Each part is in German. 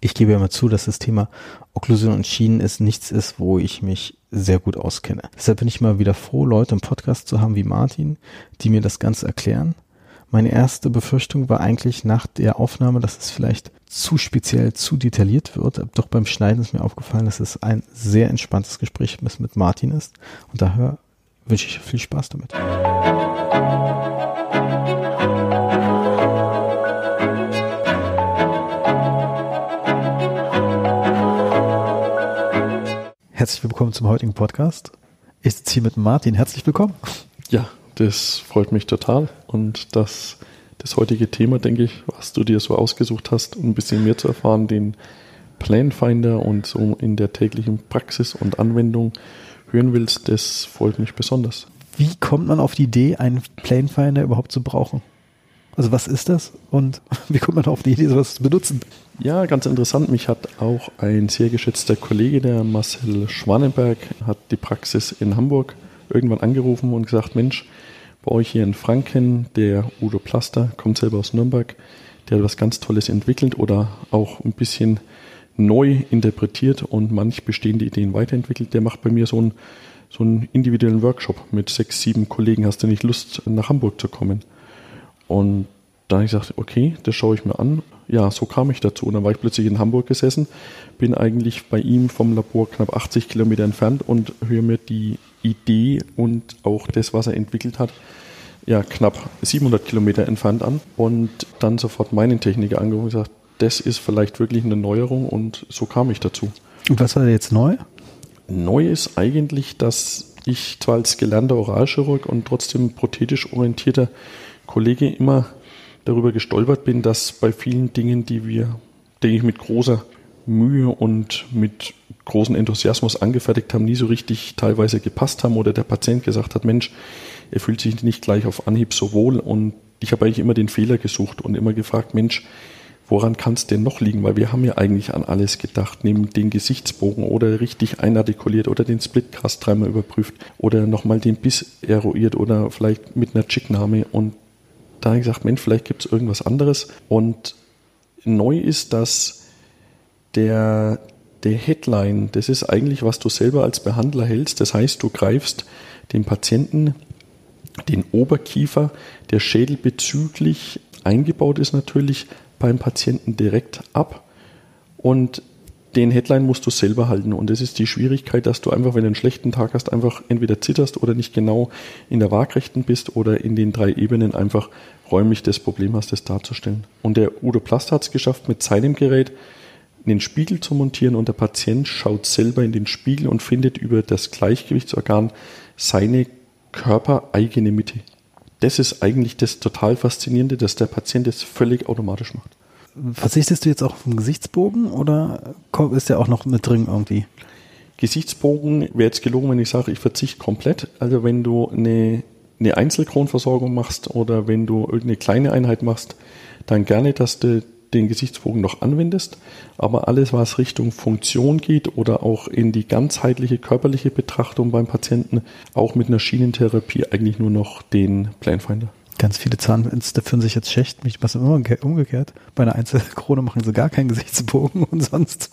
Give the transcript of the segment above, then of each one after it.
Ich gebe ja mal zu, dass das Thema Okklusion und Schienen ist nichts ist, wo ich mich sehr gut auskenne. Deshalb bin ich mal wieder froh, Leute im Podcast zu haben wie Martin, die mir das Ganze erklären. Meine erste Befürchtung war eigentlich nach der Aufnahme, dass es vielleicht zu speziell, zu detailliert wird. Doch beim Schneiden ist mir aufgefallen, dass es ein sehr entspanntes Gespräch mit Martin ist. Und daher wünsche ich viel Spaß damit. Herzlich willkommen zum heutigen Podcast. Ich sitze hier mit Martin. Herzlich willkommen. Ja, das freut mich total. Und das, das heutige Thema, denke ich, was du dir so ausgesucht hast, um ein bisschen mehr zu erfahren, den Planfinder und so in der täglichen Praxis und Anwendung hören willst, das freut mich besonders. Wie kommt man auf die Idee, einen Planefinder überhaupt zu brauchen? Also was ist das und wie kommt man auf die Idee, sowas zu benutzen? Ja, ganz interessant. Mich hat auch ein sehr geschätzter Kollege, der Marcel Schwanenberg, hat die Praxis in Hamburg irgendwann angerufen und gesagt, Mensch, bei euch hier in Franken, der Udo Plaster, kommt selber aus Nürnberg, der hat was ganz Tolles entwickelt oder auch ein bisschen neu interpretiert und manch bestehende Ideen weiterentwickelt. Der macht bei mir so einen, so einen individuellen Workshop mit sechs, sieben Kollegen. Hast du nicht Lust, nach Hamburg zu kommen? Und da habe ich gesagt, okay, das schaue ich mir an. Ja, so kam ich dazu. Und dann war ich plötzlich in Hamburg gesessen, bin eigentlich bei ihm vom Labor knapp 80 Kilometer entfernt und höre mir die Idee und auch das, was er entwickelt hat, ja, knapp 700 Kilometer entfernt an und dann sofort meinen Techniker angerufen und gesagt, das ist vielleicht wirklich eine Neuerung und so kam ich dazu. Und was war jetzt neu? Neu ist eigentlich, dass ich zwar als gelernter Oralchirurg und trotzdem prothetisch orientierter Kollege immer darüber gestolpert bin, dass bei vielen Dingen, die wir, denke ich, mit großer Mühe und mit großem Enthusiasmus angefertigt haben, nie so richtig teilweise gepasst haben oder der Patient gesagt hat, Mensch, er fühlt sich nicht gleich auf Anhieb so wohl und ich habe eigentlich immer den Fehler gesucht und immer gefragt, Mensch, woran kann es denn noch liegen? Weil wir haben ja eigentlich an alles gedacht, neben den Gesichtsbogen oder richtig einartikuliert oder den Splitcast dreimal überprüft oder nochmal den Biss eruiert oder vielleicht mit einer Chicknahme und da habe ich gesagt, Mensch, vielleicht gibt es irgendwas anderes und neu ist, dass der, der Headline, das ist eigentlich, was du selber als Behandler hältst. Das heißt, du greifst dem Patienten den Oberkiefer, der Schädel bezüglich eingebaut ist natürlich beim Patienten direkt ab und den Headline musst du selber halten und das ist die Schwierigkeit, dass du einfach, wenn du einen schlechten Tag hast, einfach entweder zitterst oder nicht genau in der Waagrechten bist oder in den drei Ebenen einfach räumlich das Problem hast, das darzustellen. Und der Udo Plast hat es geschafft mit seinem Gerät, in den Spiegel zu montieren und der Patient schaut selber in den Spiegel und findet über das Gleichgewichtsorgan seine körpereigene Mitte. Das ist eigentlich das total Faszinierende, dass der Patient das völlig automatisch macht. Verzichtest du jetzt auch vom Gesichtsbogen oder ist der auch noch mit drin irgendwie? Gesichtsbogen wäre jetzt gelogen, wenn ich sage, ich verzichte komplett. Also wenn du eine, eine Einzelkronversorgung machst oder wenn du irgendeine kleine Einheit machst, dann gerne, dass du den Gesichtsbogen noch anwendest, aber alles, was Richtung Funktion geht oder auch in die ganzheitliche körperliche Betrachtung beim Patienten, auch mit einer Schienentherapie eigentlich nur noch den Planfinder. Ganz viele Zahnärzte führen sich jetzt schlecht. Mich was immer umgekehrt. Bei einer Einzelkrone machen sie gar keinen Gesichtsbogen und sonst.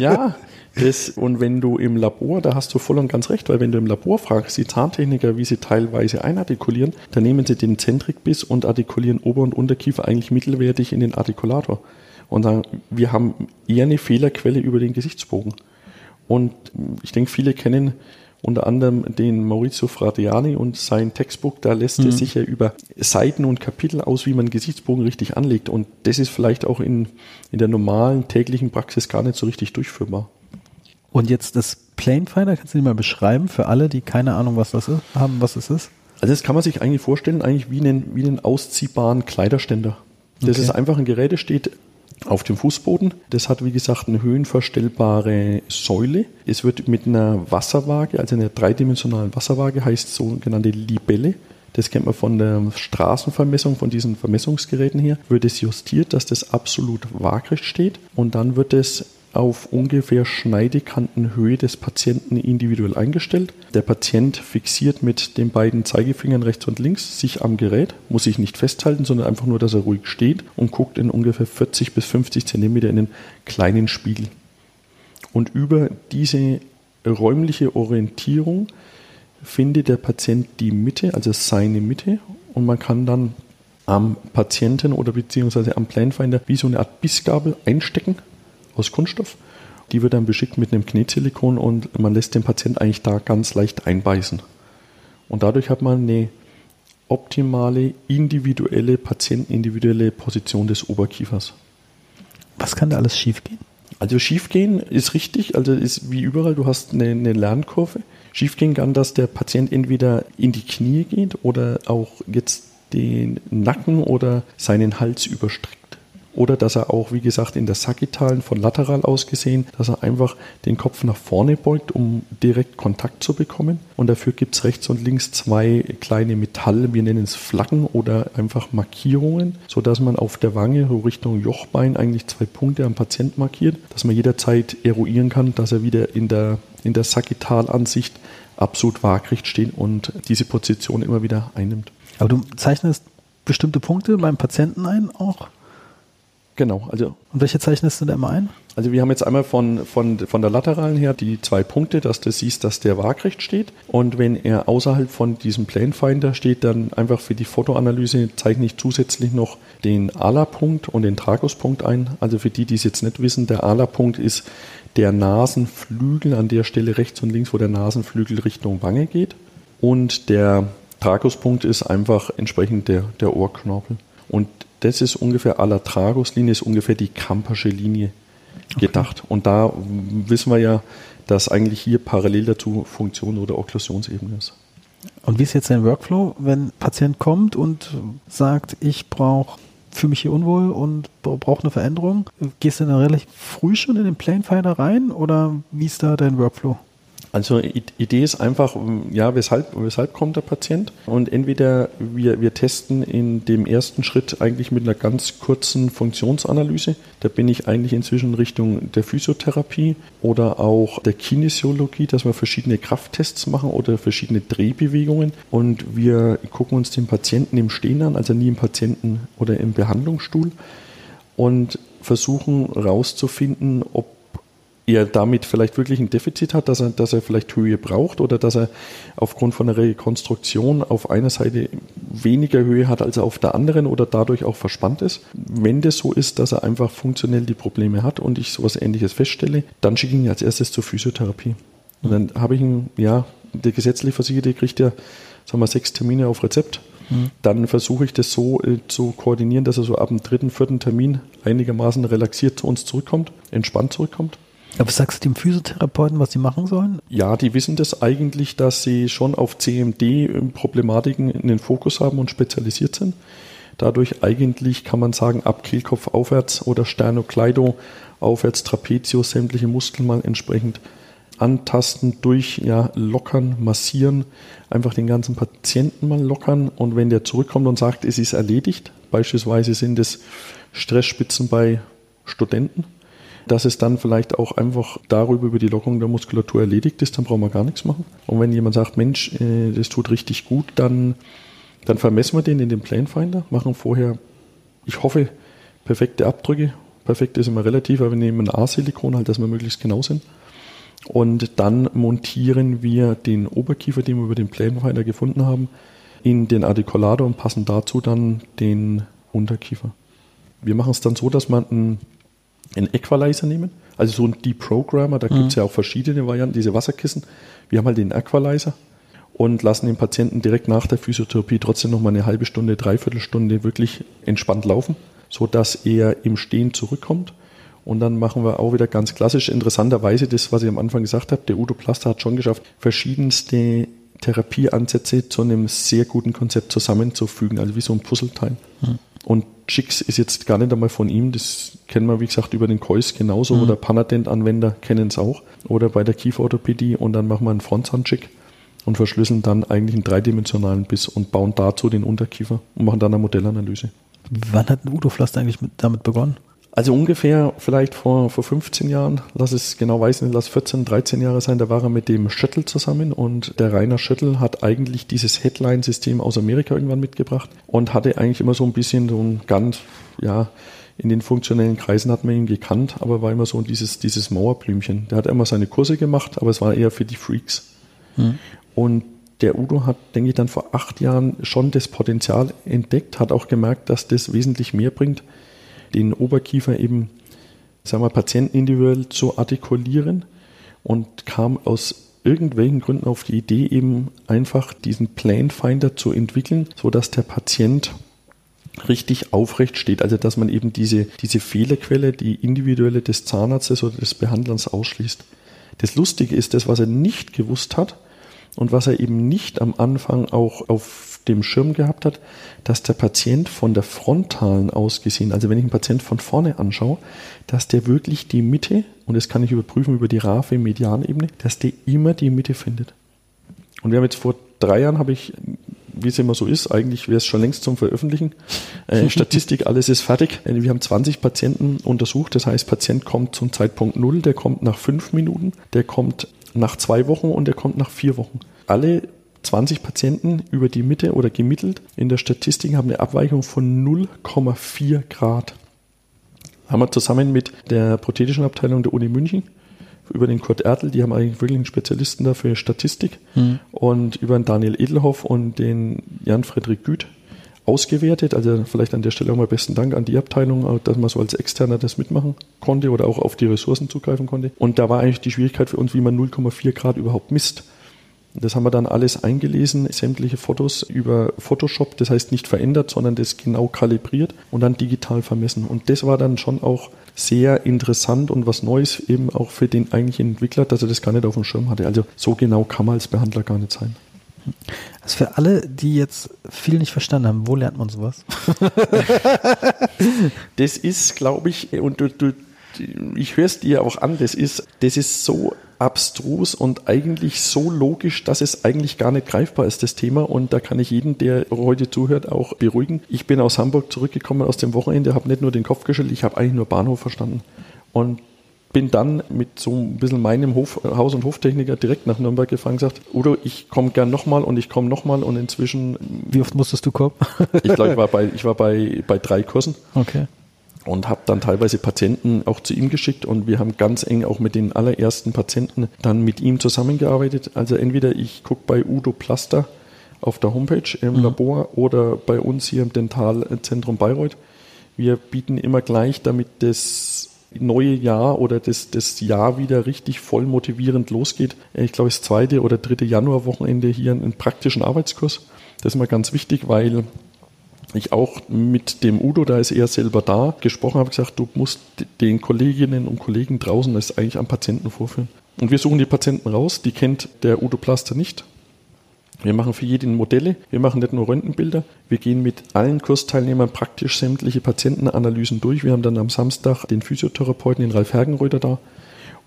Ja, das, und wenn du im Labor, da hast du voll und ganz recht, weil wenn du im Labor fragst, die Zahntechniker, wie sie teilweise einartikulieren, dann nehmen sie den Zentrikbiss und artikulieren Ober- und Unterkiefer eigentlich mittelwertig in den Artikulator. Und sagen, wir haben eher eine Fehlerquelle über den Gesichtsbogen. Und ich denke, viele kennen unter anderem den Maurizio Fradiani und sein Textbook, da lässt mhm. er sich ja über Seiten und Kapitel aus, wie man Gesichtsbogen richtig anlegt. Und das ist vielleicht auch in, in der normalen täglichen Praxis gar nicht so richtig durchführbar. Und jetzt das Planefinder, kannst du dir mal beschreiben für alle, die keine Ahnung, was das ist, haben, was es ist? Also das kann man sich eigentlich vorstellen, eigentlich wie einen, wie einen ausziehbaren Kleiderständer. Das okay. ist einfach ein Gerät, das steht auf dem Fußboden. Das hat, wie gesagt, eine höhenverstellbare Säule. Es wird mit einer Wasserwaage, also einer dreidimensionalen Wasserwaage, heißt sogenannte Libelle. Das kennt man von der Straßenvermessung, von diesen Vermessungsgeräten hier. Wird es justiert, dass das absolut waagrecht steht und dann wird es auf ungefähr Schneidekantenhöhe des Patienten individuell eingestellt. Der Patient fixiert mit den beiden Zeigefingern rechts und links sich am Gerät, muss sich nicht festhalten, sondern einfach nur, dass er ruhig steht und guckt in ungefähr 40 bis 50 Zentimeter in den kleinen Spiegel. Und über diese räumliche Orientierung findet der Patient die Mitte, also seine Mitte, und man kann dann am Patienten oder beziehungsweise am Planfinder wie so eine Art Bissgabel einstecken aus Kunststoff. Die wird dann beschickt mit einem Knetsilikon und man lässt den Patienten eigentlich da ganz leicht einbeißen. Und dadurch hat man eine optimale, individuelle, patientenindividuelle Position des Oberkiefers. Was kann da alles schiefgehen? Also schiefgehen ist richtig, also ist wie überall, du hast eine, eine Lernkurve. Schiefgehen kann, dass der Patient entweder in die Knie geht oder auch jetzt den Nacken oder seinen Hals überstreckt. Oder dass er auch, wie gesagt, in der Sagittalen von lateral aus gesehen, dass er einfach den Kopf nach vorne beugt, um direkt Kontakt zu bekommen. Und dafür gibt es rechts und links zwei kleine Metall, wir nennen es Flaggen oder einfach Markierungen, sodass man auf der Wange so Richtung Jochbein eigentlich zwei Punkte am Patient markiert, dass man jederzeit eruieren kann, dass er wieder in der, in der Sagittalansicht absolut waagrecht steht und diese Position immer wieder einnimmt. Aber du zeichnest bestimmte Punkte beim Patienten ein auch? Genau, also. Und welche zeichnest du da immer ein? Also wir haben jetzt einmal von, von, von der lateralen her die zwei Punkte, dass du siehst, dass der waagrecht steht. Und wenn er außerhalb von diesem Planefinder steht, dann einfach für die Fotoanalyse zeichne ich zusätzlich noch den ALA-Punkt und den Traguspunkt ein. Also für die, die es jetzt nicht wissen, der ALA-Punkt ist der Nasenflügel an der Stelle rechts und links, wo der Nasenflügel Richtung Wange geht. Und der Traguspunkt ist einfach entsprechend der, der Ohrknorpel. Und das ist ungefähr aller Traguslinie, ist ungefähr die Kampersche Linie gedacht. Okay. Und da wissen wir ja, dass eigentlich hier parallel dazu Funktion oder Okklusionsebene ist. Und wie ist jetzt dein Workflow, wenn ein Patient kommt und sagt, ich brauche fühle mich hier unwohl und brauche eine Veränderung. Gehst du dann relativ früh schon in den Planefinder rein oder wie ist da dein Workflow? Also Idee ist einfach, ja, weshalb, weshalb kommt der Patient? Und entweder wir, wir testen in dem ersten Schritt eigentlich mit einer ganz kurzen Funktionsanalyse. Da bin ich eigentlich inzwischen Richtung der Physiotherapie oder auch der Kinesiologie, dass wir verschiedene Krafttests machen oder verschiedene Drehbewegungen. Und wir gucken uns den Patienten im Stehen an, also nie im Patienten oder im Behandlungsstuhl und versuchen herauszufinden, ob er damit vielleicht wirklich ein Defizit hat, dass er, dass er vielleicht Höhe braucht oder dass er aufgrund von der Rekonstruktion auf einer Seite weniger Höhe hat als auf der anderen oder dadurch auch verspannt ist. Wenn das so ist, dass er einfach funktionell die Probleme hat und ich sowas ähnliches feststelle, dann schicke ich ihn als erstes zur Physiotherapie. Und dann habe ich ihn, ja, der gesetzlich Versicherte kriegt ja, sagen wir, sechs Termine auf Rezept. Mhm. Dann versuche ich das so äh, zu koordinieren, dass er so ab dem dritten, vierten Termin einigermaßen relaxiert zu uns zurückkommt, entspannt zurückkommt. Aber sagst du dem Physiotherapeuten, was sie machen sollen? Ja, die wissen das eigentlich, dass sie schon auf CMD-Problematiken in den Fokus haben und spezialisiert sind. Dadurch eigentlich kann man sagen, ab Kehlkopf aufwärts oder Sternokleido aufwärts, Trapezius, sämtliche Muskeln mal entsprechend antasten, durch, ja, lockern, massieren, einfach den ganzen Patienten mal lockern und wenn der zurückkommt und sagt, es ist erledigt, beispielsweise sind es Stressspitzen bei Studenten, dass es dann vielleicht auch einfach darüber über die Lockerung der Muskulatur erledigt ist, dann brauchen wir gar nichts machen. Und wenn jemand sagt, Mensch, äh, das tut richtig gut, dann, dann vermessen wir den in den Planfinder, machen vorher, ich hoffe, perfekte Abdrücke. Perfekt ist immer relativ, aber wir nehmen ein A-Silikon, halt, dass wir möglichst genau sind. Und dann montieren wir den Oberkiefer, den wir über den Planfinder gefunden haben, in den Articulator und passen dazu dann den Unterkiefer. Wir machen es dann so, dass man ein einen Equalizer nehmen, also so ein Deprogrammer, da mhm. gibt es ja auch verschiedene Varianten, diese Wasserkissen. Wir haben halt den Equalizer und lassen den Patienten direkt nach der Physiotherapie trotzdem noch mal eine halbe Stunde, dreiviertel Stunde wirklich entspannt laufen, sodass er im Stehen zurückkommt. Und dann machen wir auch wieder ganz klassisch, interessanterweise das, was ich am Anfang gesagt habe, der Udo Plaster hat schon geschafft, verschiedenste Therapieansätze zu einem sehr guten Konzept zusammenzufügen, also wie so ein Puzzleteil. Mhm. Und Chicks ist jetzt gar nicht einmal von ihm, das kennen wir, wie gesagt, über den Kois genauso mhm. oder Panadent-Anwender kennen es auch oder bei der Kieferorthopädie und dann machen wir einen Frontsoundcheck und verschlüsseln dann eigentlich einen dreidimensionalen Biss und bauen dazu den Unterkiefer und machen dann eine Modellanalyse. Wann hat ein Udo Pflaster eigentlich mit, damit begonnen? Also ungefähr vielleicht vor, vor 15 Jahren, lass es genau weiß nicht, lass 14, 13 Jahre sein, da war er mit dem Shuttle zusammen und der Rainer Shuttle hat eigentlich dieses Headline-System aus Amerika irgendwann mitgebracht und hatte eigentlich immer so ein bisschen so ein ganz, ja, in den funktionellen Kreisen hat man ihn gekannt, aber war immer so dieses, dieses Mauerblümchen. Der hat immer seine Kurse gemacht, aber es war eher für die Freaks. Hm. Und der Udo hat, denke ich, dann vor acht Jahren schon das Potenzial entdeckt, hat auch gemerkt, dass das wesentlich mehr bringt, den Oberkiefer eben, sagen wir, Patienten individuell zu artikulieren und kam aus irgendwelchen Gründen auf die Idee, eben einfach diesen Planfinder zu entwickeln, sodass der Patient richtig aufrecht steht. Also dass man eben diese, diese Fehlerquelle, die individuelle des Zahnarztes oder des Behandlers ausschließt. Das Lustige ist, das, was er nicht gewusst hat und was er eben nicht am Anfang auch auf dem Schirm gehabt hat, dass der Patient von der frontalen aus gesehen, also wenn ich einen Patient von vorne anschaue, dass der wirklich die Mitte, und das kann ich überprüfen über die RAFE Medianebene, dass der immer die Mitte findet. Und wir haben jetzt vor drei Jahren, habe ich wie es immer so ist, eigentlich wäre es schon längst zum Veröffentlichen. Äh, Statistik, alles ist fertig. Äh, wir haben 20 Patienten untersucht, das heißt, Patient kommt zum Zeitpunkt null, der kommt nach fünf Minuten, der kommt nach zwei Wochen und der kommt nach vier Wochen. Alle 20 Patienten über die Mitte oder gemittelt in der Statistik haben eine Abweichung von 0,4 Grad. Haben wir zusammen mit der prothetischen Abteilung der Uni München über den Kurt Ertel, die haben eigentlich wirklich einen Spezialisten da für Statistik mhm. und über den Daniel Edelhoff und den Jan-Friedrich Güth ausgewertet. Also vielleicht an der Stelle auch mal besten Dank an die Abteilung, dass man so als Externer das mitmachen konnte oder auch auf die Ressourcen zugreifen konnte. Und da war eigentlich die Schwierigkeit für uns, wie man 0,4 Grad überhaupt misst. Das haben wir dann alles eingelesen, sämtliche Fotos über Photoshop, das heißt nicht verändert, sondern das genau kalibriert und dann digital vermessen. Und das war dann schon auch sehr interessant und was Neues eben auch für den eigentlichen Entwickler, dass er das gar nicht auf dem Schirm hatte. Also so genau kann man als Behandler gar nicht sein. Also für alle, die jetzt viel nicht verstanden haben, wo lernt man sowas? das ist, glaube ich, und du, du, ich höre es dir auch an, das ist, das ist so abstrus und eigentlich so logisch, dass es eigentlich gar nicht greifbar ist, das Thema. Und da kann ich jeden, der heute zuhört, auch beruhigen. Ich bin aus Hamburg zurückgekommen aus dem Wochenende, habe nicht nur den Kopf geschüttelt, ich habe eigentlich nur Bahnhof verstanden. Und bin dann mit so ein bisschen meinem Hof, Haus- und Hoftechniker direkt nach Nürnberg gefahren und gesagt, Udo, ich komme gern nochmal und ich komme nochmal und inzwischen. Wie oft musstest du kommen? ich glaube, ich war bei, ich war bei, bei drei Kursen. Okay und habe dann teilweise Patienten auch zu ihm geschickt und wir haben ganz eng auch mit den allerersten Patienten dann mit ihm zusammengearbeitet. Also entweder ich gucke bei Udo Plaster auf der Homepage im mhm. Labor oder bei uns hier im Dentalzentrum Bayreuth. Wir bieten immer gleich, damit das neue Jahr oder das, das Jahr wieder richtig voll motivierend losgeht. Ich glaube, das zweite oder dritte Januarwochenende hier einen praktischen Arbeitskurs. Das ist mal ganz wichtig, weil ich auch mit dem Udo, da ist er selber da, gesprochen habe, gesagt, du musst den Kolleginnen und Kollegen draußen das eigentlich am Patienten vorführen. Und wir suchen die Patienten raus, die kennt der Udo Plaster nicht. Wir machen für jeden Modelle, wir machen nicht nur Röntgenbilder, wir gehen mit allen Kursteilnehmern praktisch sämtliche Patientenanalysen durch. Wir haben dann am Samstag den Physiotherapeuten, den Ralf Hergenröder da,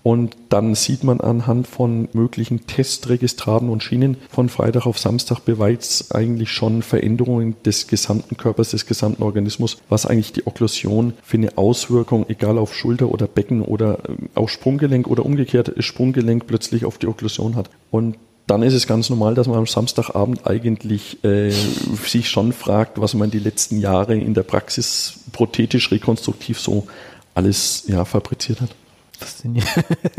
und dann sieht man anhand von möglichen Testregistraten und Schienen von Freitag auf Samstag bereits eigentlich schon Veränderungen des gesamten Körpers, des gesamten Organismus, was eigentlich die Okklusion für eine Auswirkung, egal auf Schulter oder Becken oder ähm, auch Sprunggelenk oder umgekehrt Sprunggelenk plötzlich auf die Okklusion hat. Und dann ist es ganz normal, dass man am Samstagabend eigentlich äh, sich schon fragt, was man die letzten Jahre in der Praxis prothetisch rekonstruktiv so alles ja, fabriziert hat. Faszinierend.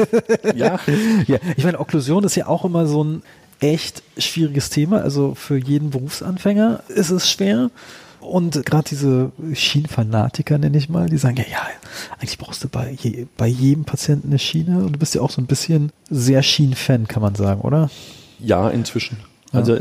ja. ja. Ich meine, Okklusion ist ja auch immer so ein echt schwieriges Thema. Also für jeden Berufsanfänger ist es schwer. Und gerade diese Schienenfanatiker, nenne ich mal, die sagen, ja, ja, eigentlich brauchst du bei, je, bei jedem Patienten eine Schiene. Und du bist ja auch so ein bisschen sehr Schienenfan, kann man sagen, oder? Ja, inzwischen. Also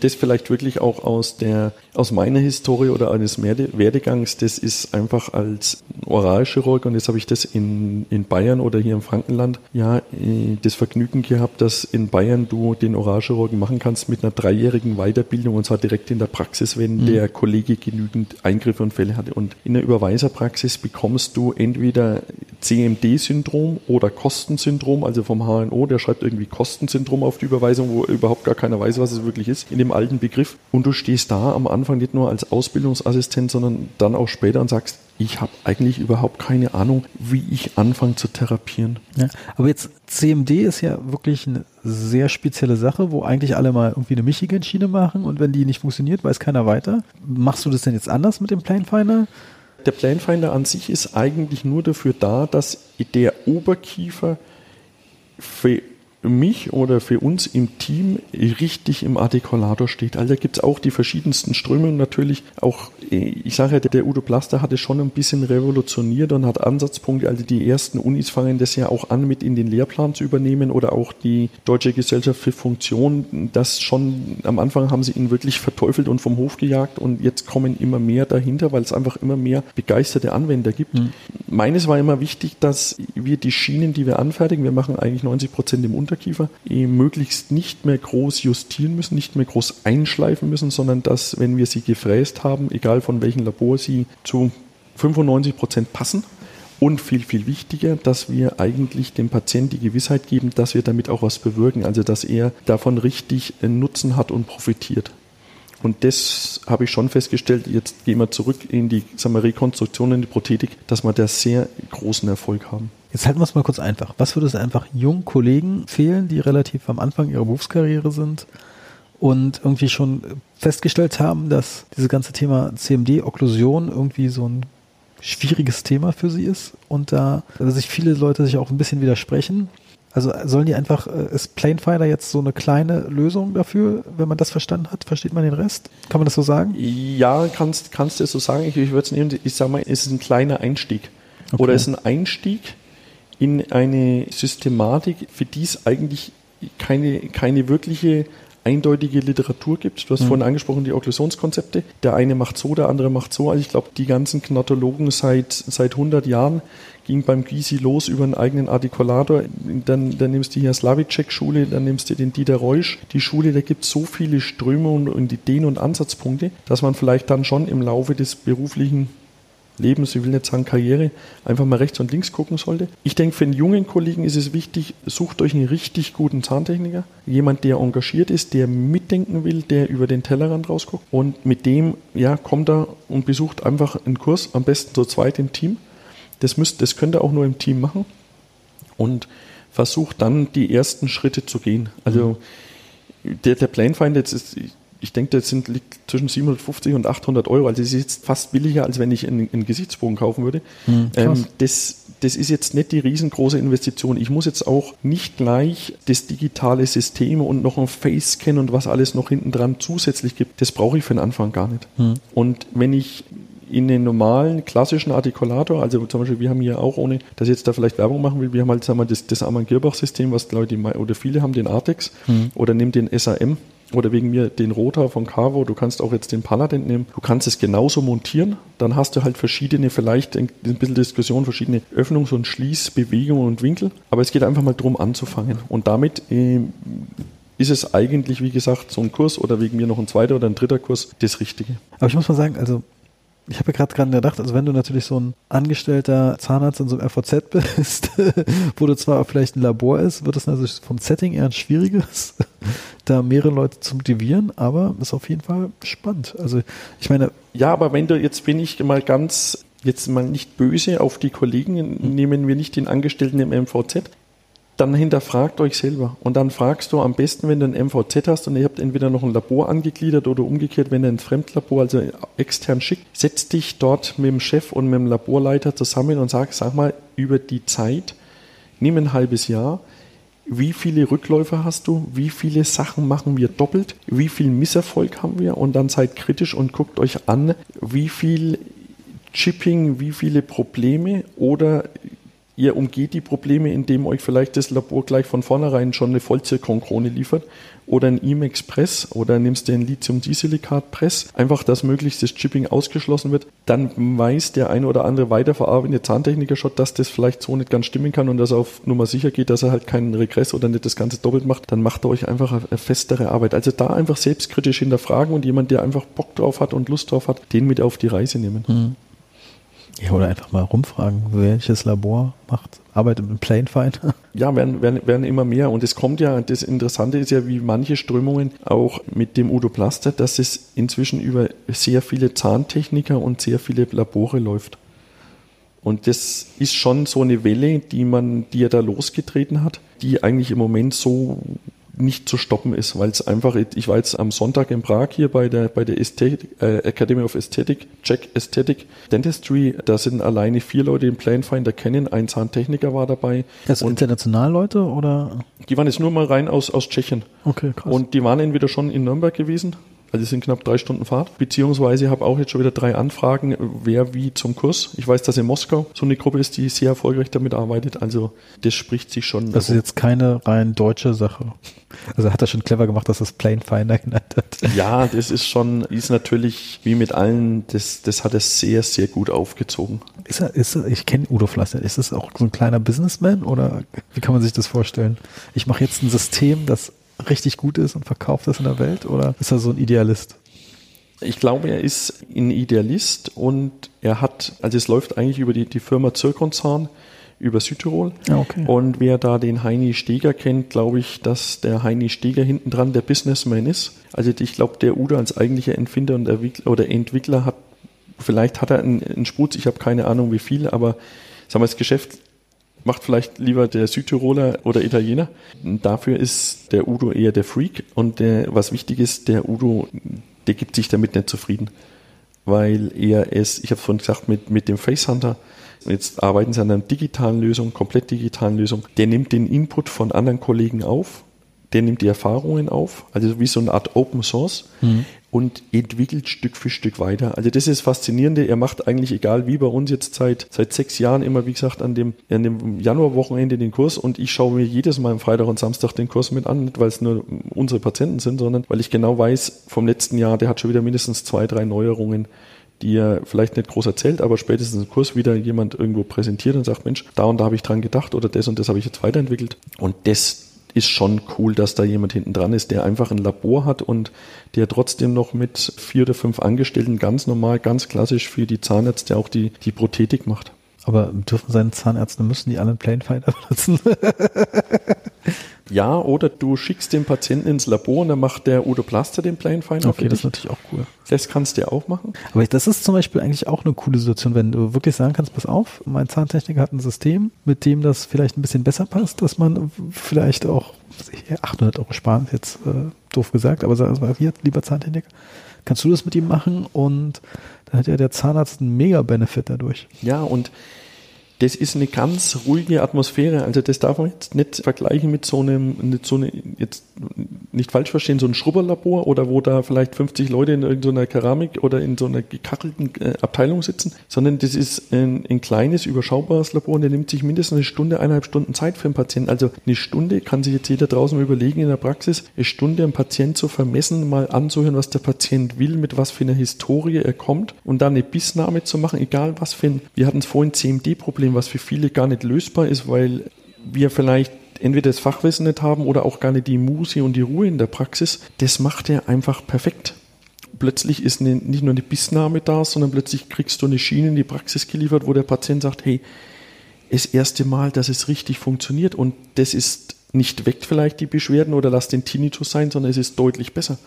das vielleicht wirklich auch aus der aus meiner Historie oder eines Werdegangs, das ist einfach als Oralchirurg und jetzt habe ich das in, in Bayern oder hier im Frankenland ja äh, das Vergnügen gehabt, dass in Bayern du den Oralchirurgen machen kannst mit einer dreijährigen Weiterbildung und zwar direkt in der Praxis, wenn mhm. der Kollege genügend Eingriffe und Fälle hatte. Und in der Überweiserpraxis bekommst du entweder CMD-Syndrom oder Kostensyndrom, also vom HNO, der schreibt irgendwie Kostensyndrom auf die Überweisung, wo überhaupt gar keiner weiß, was es wirklich ist, in dem alten Begriff. Und du stehst da am Anfang nicht nur als Ausbildungsassistent, sondern dann auch später und sagst, ich habe eigentlich überhaupt keine Ahnung, wie ich anfange zu therapieren. Ja, aber jetzt CMD ist ja wirklich eine sehr spezielle Sache, wo eigentlich alle mal irgendwie eine Michigan-Schiene machen und wenn die nicht funktioniert, weiß keiner weiter. Machst du das denn jetzt anders mit dem Planefinder? Der Planefinder an sich ist eigentlich nur dafür da, dass der Oberkiefer für mich oder für uns im Team richtig im Artikulator steht. Also da gibt es auch die verschiedensten Strömungen natürlich. Auch, äh, ich sage ja, der Udo Plaster hat es schon ein bisschen revolutioniert und hat Ansatzpunkte. Also die ersten Unis fangen das ja auch an, mit in den Lehrplan zu übernehmen oder auch die Deutsche Gesellschaft für Funktion. Das schon am Anfang haben sie ihn wirklich verteufelt und vom Hof gejagt und jetzt kommen immer mehr dahinter, weil es einfach immer mehr begeisterte Anwender gibt. Mhm. Meines war immer wichtig, dass wir die Schienen, die wir anfertigen, wir machen eigentlich 90 Prozent im Unterricht, Unterkiefer möglichst nicht mehr groß justieren müssen, nicht mehr groß einschleifen müssen, sondern dass, wenn wir sie gefräst haben, egal von welchem Labor sie zu 95 Prozent passen. Und viel, viel wichtiger, dass wir eigentlich dem Patienten die Gewissheit geben, dass wir damit auch was bewirken, also dass er davon richtig Nutzen hat und profitiert. Und das habe ich schon festgestellt, jetzt gehen wir zurück in die sagen wir, Rekonstruktion in die Prothetik, dass wir da sehr großen Erfolg haben. Jetzt halten wir es mal kurz einfach. Was würde es einfach jungen Kollegen fehlen, die relativ am Anfang ihrer Berufskarriere sind und irgendwie schon festgestellt haben, dass dieses ganze Thema CMD, Okklusion irgendwie so ein schwieriges Thema für sie ist und da sich viele Leute sich auch ein bisschen widersprechen. Also sollen die einfach, äh, ist Planefinder jetzt so eine kleine Lösung dafür, wenn man das verstanden hat? Versteht man den Rest? Kann man das so sagen? Ja, kannst, kannst du so sagen. Ich, ich würde es nehmen, ich sage mal, es ist ein kleiner Einstieg. Okay. Oder es ist ein Einstieg in eine Systematik, für die es eigentlich keine, keine wirkliche eindeutige Literatur gibt. Du hast mhm. vorhin angesprochen, die Okklusionskonzepte. Der eine macht so, der andere macht so. Also ich glaube, die ganzen Knatologen seit, seit 100 Jahren ging beim Gysi los über einen eigenen Artikulator. Dann, dann nimmst du hier Slavicek-Schule, dann nimmst du den Dieter Reusch. Die Schule, da gibt es so viele Strömungen und Ideen und Ansatzpunkte, dass man vielleicht dann schon im Laufe des beruflichen Lebens, ich will nicht sagen Karriere, einfach mal rechts und links gucken sollte. Ich denke, für einen jungen Kollegen ist es wichtig, sucht euch einen richtig guten Zahntechniker, jemand, der engagiert ist, der mitdenken will, der über den Tellerrand rausguckt und mit dem, ja, kommt er und besucht einfach einen Kurs, am besten zu zweit im Team. Das müsst, das könnt ihr auch nur im Team machen und versucht dann die ersten Schritte zu gehen. Also, der, der Planfinder, jetzt ist, ich denke, das sind, liegt zwischen 750 und 800 Euro. Also es ist jetzt fast billiger, als wenn ich einen, einen Gesichtsbogen kaufen würde. Hm, ähm, das, das ist jetzt nicht die riesengroße Investition. Ich muss jetzt auch nicht gleich das digitale System und noch ein Face-Scan und was alles noch hinten dran zusätzlich gibt. Das brauche ich für den Anfang gar nicht. Hm. Und wenn ich in den normalen klassischen Artikulator, also zum Beispiel wir haben hier auch, ohne dass ich jetzt da vielleicht Werbung machen will, wir haben halt sagen wir, das, das Amann-Girbach-System, was Leute oder viele haben, den Artex hm. oder nimm den SAM, oder wegen mir den Rotor von Carvo, du kannst auch jetzt den Paladin nehmen, du kannst es genauso montieren, dann hast du halt verschiedene, vielleicht ein bisschen Diskussion, verschiedene Öffnungs- und Schließbewegungen und Winkel, aber es geht einfach mal darum anzufangen. Und damit äh, ist es eigentlich, wie gesagt, so ein Kurs oder wegen mir noch ein zweiter oder ein dritter Kurs das Richtige. Aber ich muss mal sagen, also ich habe gerade dran gedacht, also wenn du natürlich so ein angestellter Zahnarzt in so einem FVZ bist, wo du zwar vielleicht ein Labor ist, wird es natürlich vom Setting eher ein schwieriges, da mehrere Leute zu motivieren, aber ist auf jeden Fall spannend. Also ich meine. Ja, aber wenn du, jetzt bin ich mal ganz, jetzt mal nicht böse auf die Kollegen, hm. nehmen wir nicht den Angestellten im MVZ, dann hinterfragt euch selber. Und dann fragst du am besten, wenn du ein MVZ hast und ihr habt entweder noch ein Labor angegliedert oder umgekehrt, wenn ihr ein Fremdlabor, also extern schickt, setz dich dort mit dem Chef und mit dem Laborleiter zusammen und sag, sag mal, über die Zeit, nimm ein halbes Jahr, wie viele Rückläufer hast du, wie viele Sachen machen wir doppelt, wie viel Misserfolg haben wir und dann seid kritisch und guckt euch an, wie viel Chipping, wie viele Probleme oder Ihr umgeht die Probleme, indem euch vielleicht das Labor gleich von vornherein schon eine Vollzirkonkrone liefert oder ein IMEX Press oder nimmst du ein Lithium-Disilikat Press, einfach, dass möglichst das Chipping ausgeschlossen wird, dann weiß der eine oder andere weiterverarbeitende Zahntechniker schon, dass das vielleicht so nicht ganz stimmen kann und dass er auf Nummer sicher geht, dass er halt keinen Regress oder nicht das Ganze doppelt macht, dann macht er euch einfach eine festere Arbeit. Also da einfach selbstkritisch hinterfragen und jemand, der einfach Bock drauf hat und Lust drauf hat, den mit auf die Reise nehmen. Mhm. Ja, oder einfach mal rumfragen, welches Labor macht, arbeitet mit Planefinder. Ja, werden, werden, werden immer mehr. Und es kommt ja, das Interessante ist ja, wie manche Strömungen auch mit dem Udo Plaster, dass es inzwischen über sehr viele Zahntechniker und sehr viele Labore läuft. Und das ist schon so eine Welle, die man, die er da losgetreten hat, die eigentlich im Moment so nicht zu stoppen ist, weil es einfach, ich war jetzt am Sonntag in Prag hier bei der, bei der Ästhetik, äh, Academy of Aesthetic, Check Aesthetic Dentistry, da sind alleine vier Leute im Planfinder kennen, ein Zahntechniker war dabei. Das sind international Leute oder? Die waren jetzt nur mal rein aus, aus Tschechien. Okay, krass. Und die waren entweder schon in Nürnberg gewesen also es sind knapp drei Stunden Fahrt. Beziehungsweise habe auch jetzt schon wieder drei Anfragen, wer wie zum Kurs. Ich weiß, dass in Moskau so eine Gruppe ist, die sehr erfolgreich damit arbeitet. Also das spricht sich schon. Das ist jetzt keine rein deutsche Sache. Also hat er schon clever gemacht, dass das Plane Finder genannt hat. Ja, das ist schon, ist natürlich wie mit allen, das, das hat er sehr, sehr gut aufgezogen. Ist er, ist er, ich kenne Udo Fleißner, ist das auch so ein kleiner Businessman oder wie kann man sich das vorstellen? Ich mache jetzt ein System, das richtig gut ist und verkauft das in der Welt oder ist er so ein Idealist? Ich glaube, er ist ein Idealist und er hat, also es läuft eigentlich über die, die Firma Zirkonzahn über Südtirol. Ah, okay. Und wer da den Heini Steger kennt, glaube ich, dass der Heini Steger hinten dran der Businessman ist. Also ich glaube, der Udo als eigentlicher Entwickler und Entwickler, oder Entwickler hat, vielleicht hat er einen, einen Sputz, ich habe keine Ahnung wie viel, aber sagen wir, das Geschäft macht vielleicht lieber der Südtiroler oder Italiener. Dafür ist der Udo eher der Freak und der, was wichtig ist, der Udo, der gibt sich damit nicht zufrieden, weil er es, ich habe vorhin gesagt, mit, mit dem Facehunter, jetzt arbeiten sie an einer digitalen Lösung, komplett digitalen Lösung, der nimmt den Input von anderen Kollegen auf, der nimmt die Erfahrungen auf, also wie so eine Art Open Source mhm. Und entwickelt Stück für Stück weiter. Also das ist das Faszinierende. Er macht eigentlich, egal wie bei uns jetzt seit, seit sechs Jahren immer, wie gesagt, an dem, an dem Januarwochenende den Kurs und ich schaue mir jedes Mal am Freitag und Samstag den Kurs mit an, nicht weil es nur unsere Patienten sind, sondern weil ich genau weiß, vom letzten Jahr, der hat schon wieder mindestens zwei, drei Neuerungen die er vielleicht nicht groß erzählt, aber spätestens im Kurs wieder jemand irgendwo präsentiert und sagt, Mensch, da und da habe ich dran gedacht oder das und das habe ich jetzt weiterentwickelt. Und das ist schon cool, dass da jemand hinten dran ist, der einfach ein Labor hat und der trotzdem noch mit vier oder fünf Angestellten ganz normal, ganz klassisch für die Zahnärzte auch die, die Prothetik macht. Aber dürfen seine Zahnärzte, müssen die alle einen Planefinder benutzen? Ja, oder du schickst den Patienten ins Labor und dann macht der Udo Plaster den Planefinder. Okay, das ist natürlich auch cool. Das kannst du ja auch machen. Aber das ist zum Beispiel eigentlich auch eine coole Situation, wenn du wirklich sagen kannst, pass auf, mein Zahntechniker hat ein System, mit dem das vielleicht ein bisschen besser passt, dass man vielleicht auch 800 Euro sparen, jetzt äh, doof gesagt, aber sag mal, hier, lieber Zahntechniker, kannst du das mit ihm machen und dann hat ja der Zahnarzt einen Mega-Benefit dadurch. Ja, und das ist eine ganz ruhige Atmosphäre. Also das darf man jetzt nicht vergleichen mit so einem, mit so eine, jetzt nicht falsch verstehen, so ein Schrubberlabor oder wo da vielleicht 50 Leute in irgendeiner Keramik oder in so einer gekachelten äh, Abteilung sitzen, sondern das ist ein, ein kleines, überschaubares Labor und der nimmt sich mindestens eine Stunde, eineinhalb Stunden Zeit für einen Patienten. Also eine Stunde kann sich jetzt jeder draußen überlegen in der Praxis, eine Stunde einen Patienten zu vermessen, mal anzuhören, was der Patient will, mit was für einer Historie er kommt und dann eine Bissnahme zu machen, egal was für ein, wir hatten es vorhin CMD-Problem, was für viele gar nicht lösbar ist, weil wir vielleicht entweder das Fachwissen nicht haben oder auch gar nicht die Muse und die Ruhe in der Praxis, das macht er einfach perfekt. Plötzlich ist eine, nicht nur eine Bissnahme da, sondern plötzlich kriegst du eine Schiene in die Praxis geliefert, wo der Patient sagt, hey, das erste Mal, dass es richtig funktioniert und das ist nicht weckt vielleicht die Beschwerden oder lasst den Tinnitus sein, sondern es ist deutlich besser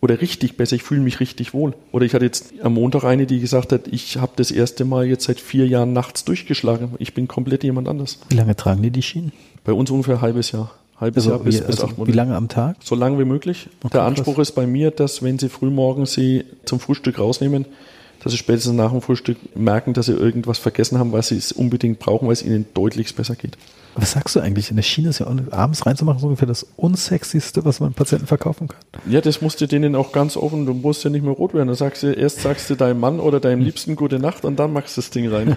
oder richtig besser, ich fühle mich richtig wohl. Oder ich hatte jetzt am Montag eine, die gesagt hat, ich habe das erste Mal jetzt seit vier Jahren nachts durchgeschlagen. Ich bin komplett jemand anders. Wie lange tragen die die Schienen? Bei uns ungefähr ein halbes Jahr. Halbes also Jahr bis, wie, bis also acht Monate. Wie lange am Tag? So lange wie möglich. Okay, Der Anspruch krass. ist bei mir, dass wenn Sie frühmorgens Sie zum Frühstück rausnehmen, dass Sie spätestens nach dem Frühstück merken, dass Sie irgendwas vergessen haben, was Sie es unbedingt brauchen, weil es Ihnen deutlich besser geht. Was sagst du eigentlich? In der Schiene ist ja auch abends reinzumachen ist ungefähr das unsexyste, was man Patienten verkaufen kann. Ja, das musst du denen auch ganz offen, du musst ja nicht mehr rot werden. Da sagst du, erst sagst du deinem Mann oder deinem Liebsten gute Nacht und dann machst du das Ding rein.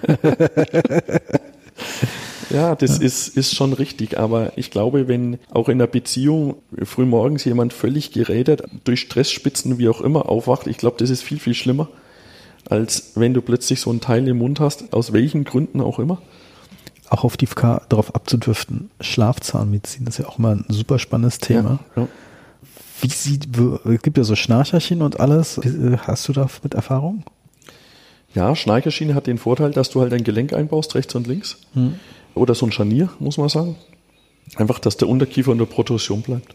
ja, das ja. Ist, ist schon richtig. Aber ich glaube, wenn auch in einer Beziehung frühmorgens jemand völlig gerädert, durch Stressspitzen, wie auch immer, aufwacht, ich glaube, das ist viel, viel schlimmer, als wenn du plötzlich so ein Teil im Mund hast, aus welchen Gründen auch immer auch auf die FK darauf abzudürften. Schlafzahnmedizin ist ja auch mal ein super spannendes Thema. Ja, ja. Wie sieht, es gibt ja so Schnarcherchen und alles. Hast du da mit Erfahrung? Ja, Schnarcherschiene hat den Vorteil, dass du halt ein Gelenk einbaust, rechts und links. Hm. Oder so ein Scharnier, muss man sagen. Einfach, dass der Unterkiefer unter Protrusion bleibt.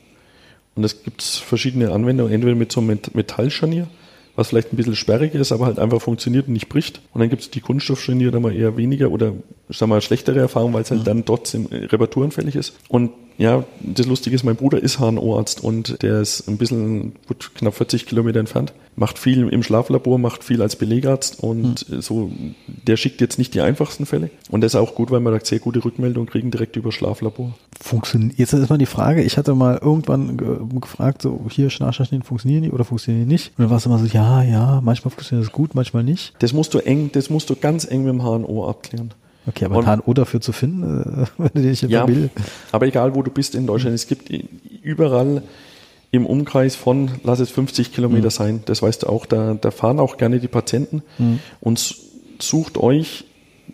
Und es gibt verschiedene Anwendungen, entweder mit so einem Metallscharnier, was vielleicht ein bisschen sperrig ist, aber halt einfach funktioniert und nicht bricht. Und dann gibt es die Kunststoffschiene, die dann mal eher weniger oder sagen wir mal schlechtere Erfahrung, weil es halt mhm. dann trotzdem reparaturanfällig ist. Und ja, das Lustige ist, mein Bruder ist HNO-Arzt und der ist ein bisschen gut knapp 40 Kilometer entfernt, macht viel im Schlaflabor, macht viel als Belegarzt und mhm. so, der schickt jetzt nicht die einfachsten Fälle. Und das ist auch gut, weil man da sehr gute Rückmeldungen kriegen direkt über Schlaflabor. Funktioniert, jetzt ist mal die Frage, ich hatte mal irgendwann gefragt, so hier Schnarchmaschinen funktionieren die oder funktionieren die nicht? Und dann war es immer so, ja, ja, manchmal funktioniert das gut, manchmal nicht. Das musst du eng, das musst du ganz eng mit dem HNO abklären. Okay, aber ein HNO dafür zu finden, äh, wenn du dich ja, will. Aber egal, wo du bist in Deutschland, es gibt überall im Umkreis von, lass es 50 Kilometer mhm. sein, das weißt du auch, da, da fahren auch gerne die Patienten mhm. und sucht euch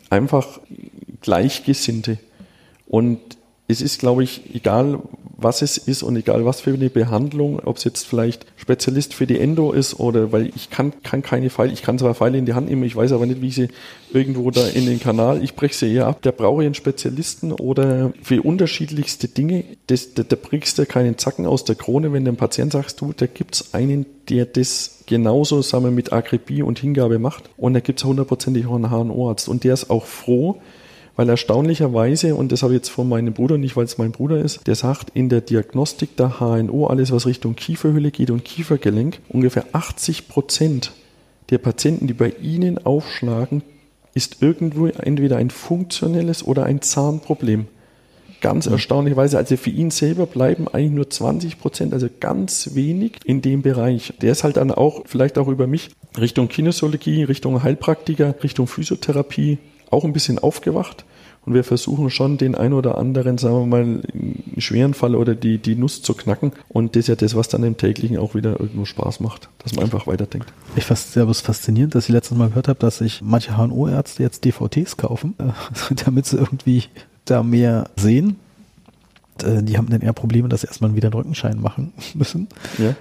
einfach Gleichgesinnte. Und es ist, glaube ich, egal, was es ist und egal was für eine Behandlung, ob es jetzt vielleicht Spezialist für die Endo ist oder weil ich kann, kann keine Pfeile, ich kann zwar Pfeile in die Hand nehmen, ich weiß aber nicht, wie ich sie irgendwo da in den Kanal, ich breche sie eher ab, da brauche ich einen Spezialisten oder für unterschiedlichste Dinge, das, da, da brichst du keinen Zacken aus der Krone, wenn dem Patient sagst, du, da gibt's einen, der das genauso, sagen wir, mit Akribie und Hingabe macht und da gibt's hundertprozentig auch einen HNO-Arzt und der ist auch froh, weil erstaunlicherweise, und das habe ich jetzt von meinem Bruder nicht, weil es mein Bruder ist, der sagt, in der Diagnostik der HNO, alles was Richtung Kieferhülle geht und Kiefergelenk, ungefähr 80 Prozent der Patienten, die bei Ihnen aufschlagen, ist irgendwo entweder ein funktionelles oder ein Zahnproblem. Ganz erstaunlicherweise, also für ihn selber bleiben eigentlich nur 20 Prozent, also ganz wenig in dem Bereich. Der ist halt dann auch, vielleicht auch über mich, Richtung Kinesiologie, Richtung Heilpraktiker, Richtung Physiotherapie, auch ein bisschen aufgewacht und wir versuchen schon den ein oder anderen, sagen wir mal, schweren Fall oder die, die Nuss zu knacken. Und das ist ja das, was dann im täglichen auch wieder irgendwo Spaß macht, dass man einfach weiterdenkt. Ich fand es sehr faszinierend, dass ich letztes Mal gehört habe, dass sich manche HNO-Ärzte jetzt DVTs kaufen, äh, damit sie irgendwie da mehr sehen. Äh, die haben dann eher Probleme, dass sie erstmal wieder einen Rückenschein machen müssen. Ja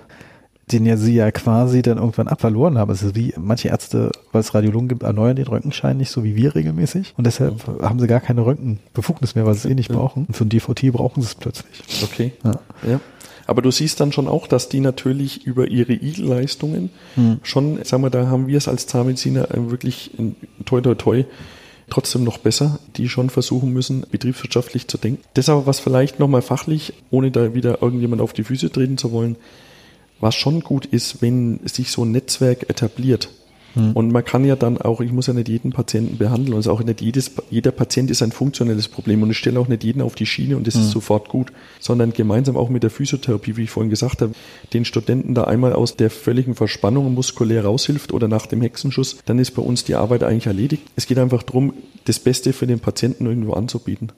den ja sie ja quasi dann irgendwann abverloren haben. Es ist wie manche Ärzte, weil es Radiologen gibt, erneuern den Röntgenschein nicht so wie wir regelmäßig. Und deshalb mhm. haben sie gar keine Röntgenbefugnis mehr, weil sie es eh nicht brauchen. Und für ein DVT brauchen sie es plötzlich. Okay. Ja. ja. Aber du siehst dann schon auch, dass die natürlich über ihre I-Leistungen hm. schon, sagen wir, da haben wir es als Zahnmediziner wirklich toi toi toi trotzdem noch besser, die schon versuchen müssen, betriebswirtschaftlich zu denken. Das aber, was vielleicht nochmal fachlich, ohne da wieder irgendjemand auf die Füße treten zu wollen, was schon gut ist, wenn sich so ein Netzwerk etabliert. Hm. Und man kann ja dann auch, ich muss ja nicht jeden Patienten behandeln, also auch nicht jedes, jeder Patient ist ein funktionelles Problem und ich stelle auch nicht jeden auf die Schiene und das hm. ist sofort gut, sondern gemeinsam auch mit der Physiotherapie, wie ich vorhin gesagt habe, den Studenten da einmal aus der völligen Verspannung muskulär raushilft oder nach dem Hexenschuss, dann ist bei uns die Arbeit eigentlich erledigt. Es geht einfach darum, das Beste für den Patienten irgendwo anzubieten.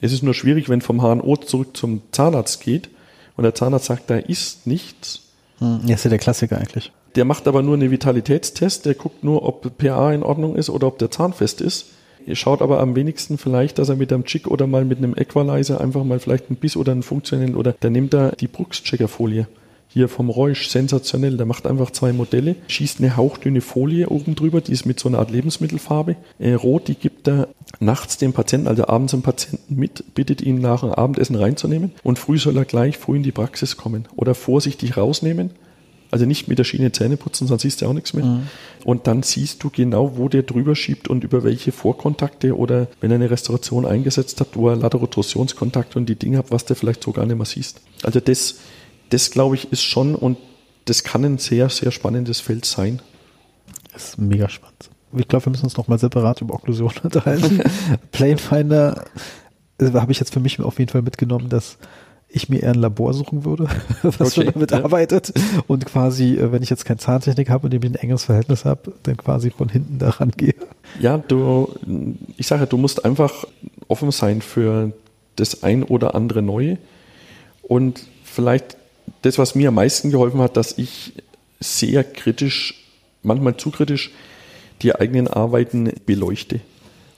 Es ist nur schwierig, wenn vom HNO zurück zum Zahnarzt geht und der Zahnarzt sagt, da ist nichts, hm, das ist ja der Klassiker eigentlich. Der macht aber nur einen Vitalitätstest, der guckt nur, ob PA in Ordnung ist oder ob der Zahn fest ist. Er schaut aber am wenigsten vielleicht, dass er mit einem Chick oder mal mit einem Equalizer einfach mal vielleicht ein Biss oder einen funktionellen oder der nimmt da die Brooks-Checker-Folie. Hier vom Reusch, sensationell. Der macht einfach zwei Modelle, schießt eine hauchdünne Folie oben drüber, die ist mit so einer Art Lebensmittelfarbe. Äh, rot, die gibt er nachts dem Patienten, also abends dem Patienten mit, bittet ihn nach dem Abendessen reinzunehmen und früh soll er gleich früh in die Praxis kommen oder vorsichtig rausnehmen. Also nicht mit der Schiene Zähne putzen, sonst siehst du auch nichts mehr. Mhm. Und dann siehst du genau, wo der drüber schiebt und über welche Vorkontakte oder wenn er eine Restauration eingesetzt hat, wo er Laterotrusionskontakte und die Dinge hat, was der vielleicht so gar nicht mehr siehst. Also das das glaube ich ist schon und das kann ein sehr, sehr spannendes Feld sein. Das ist mega spannend. Ich glaube, wir müssen uns nochmal separat über Okklusion unterhalten. Planefinder äh, habe ich jetzt für mich auf jeden Fall mitgenommen, dass ich mir eher ein Labor suchen würde, was okay, damit ja. arbeitet und quasi, äh, wenn ich jetzt kein Zahntechnik habe und dem ich ein enges Verhältnis habe, dann quasi von hinten daran gehe. Ja, du, ich sage, du musst einfach offen sein für das ein oder andere Neue und vielleicht das, was mir am meisten geholfen hat, dass ich sehr kritisch, manchmal zu kritisch, die eigenen Arbeiten beleuchte.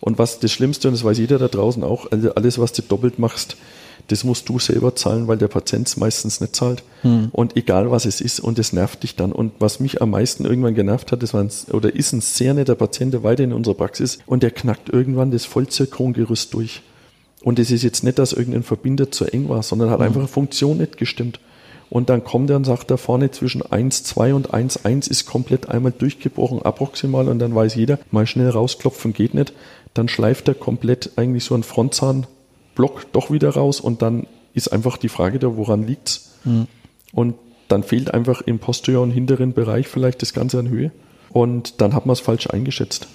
Und was das Schlimmste, und das weiß jeder da draußen auch, also alles, was du doppelt machst, das musst du selber zahlen, weil der Patient es meistens nicht zahlt. Hm. Und egal was es ist, und das nervt dich dann. Und was mich am meisten irgendwann genervt hat, das war ein, oder ist ein sehr netter Patient, der weiter in unserer Praxis und der knackt irgendwann das Vollzirkongerüst durch. Und es ist jetzt nicht, dass irgendein Verbinder zu eng war, sondern hat hm. einfach eine Funktion nicht gestimmt. Und dann kommt er und sagt, da vorne zwischen 1,2 und 1,1 ist komplett einmal durchgebrochen, approximal. Und dann weiß jeder, mal schnell rausklopfen geht nicht. Dann schleift er komplett eigentlich so einen Frontzahnblock doch wieder raus. Und dann ist einfach die Frage da, woran liegt's? Mhm. Und dann fehlt einfach im posterior hinteren Bereich vielleicht das Ganze an Höhe. Und dann hat man es falsch eingeschätzt.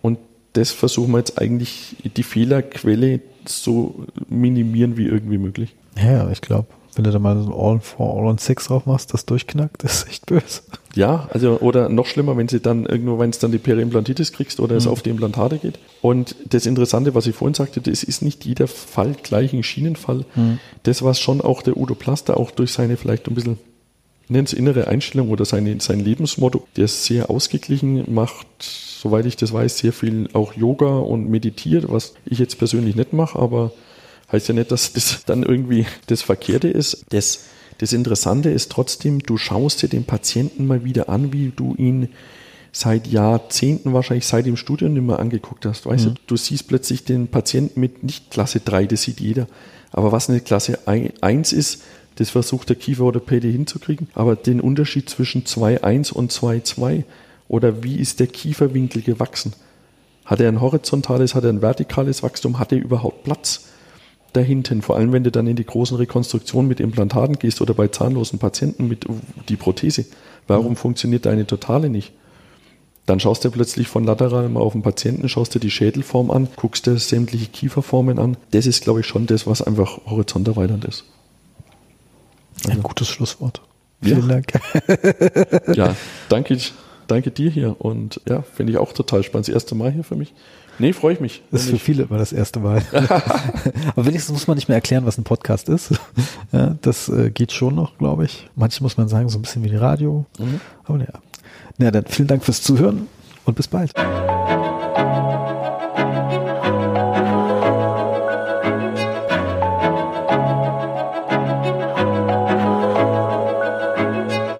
Und das versuchen wir jetzt eigentlich, die Fehlerquelle so minimieren wie irgendwie möglich. Ja, ich glaube, wenn du da mal so ein All for All on Six drauf machst, das durchknackt, das ist echt böse. Ja, also oder noch schlimmer, wenn sie dann irgendwo, wenn es dann die Periimplantitis kriegst oder mhm. es auf die Implantate geht. Und das Interessante, was ich vorhin sagte, das ist nicht jeder Fall gleich ein Schienenfall. Mhm. Das, was schon auch der Udo Plaster auch durch seine vielleicht ein bisschen nennt es innere Einstellung oder seine, sein Lebensmotto, der ist sehr ausgeglichen, macht, soweit ich das weiß, sehr viel auch Yoga und meditiert, was ich jetzt persönlich nicht mache, aber Heißt ja nicht, dass das dann irgendwie das Verkehrte ist. Das, das Interessante ist trotzdem, du schaust dir den Patienten mal wieder an, wie du ihn seit Jahrzehnten wahrscheinlich seit dem Studium nicht mehr angeguckt hast. Weißt mhm. du, du siehst plötzlich den Patienten mit nicht Klasse 3, das sieht jeder. Aber was eine Klasse 1 ist, das versucht der Kiefer oder PD hinzukriegen. Aber den Unterschied zwischen 2,1 und 2,2 oder wie ist der Kieferwinkel gewachsen? Hat er ein horizontales, hat er ein vertikales Wachstum, hat er überhaupt Platz? Dahinten, vor allem wenn du dann in die großen Rekonstruktionen mit Implantaten gehst oder bei zahnlosen Patienten mit die Prothese. Warum mhm. funktioniert deine Totale nicht? Dann schaust du plötzlich von lateral mal auf den Patienten, schaust dir die Schädelform an, guckst dir sämtliche Kieferformen an. Das ist, glaube ich, schon das, was einfach horizonterweiternd ist. Also, Ein gutes Schlusswort. Vielen ja. Dank. ja, danke, danke dir hier und ja, finde ich auch total spannend. Das erste Mal hier für mich. Nee, freue ich mich. Das ist für viele immer das erste Mal. Aber wenigstens muss man nicht mehr erklären, was ein Podcast ist. Ja, das äh, geht schon noch, glaube ich. Manche muss man sagen, so ein bisschen wie die Radio. Mhm. Aber ja. Na, dann vielen Dank fürs Zuhören und bis bald.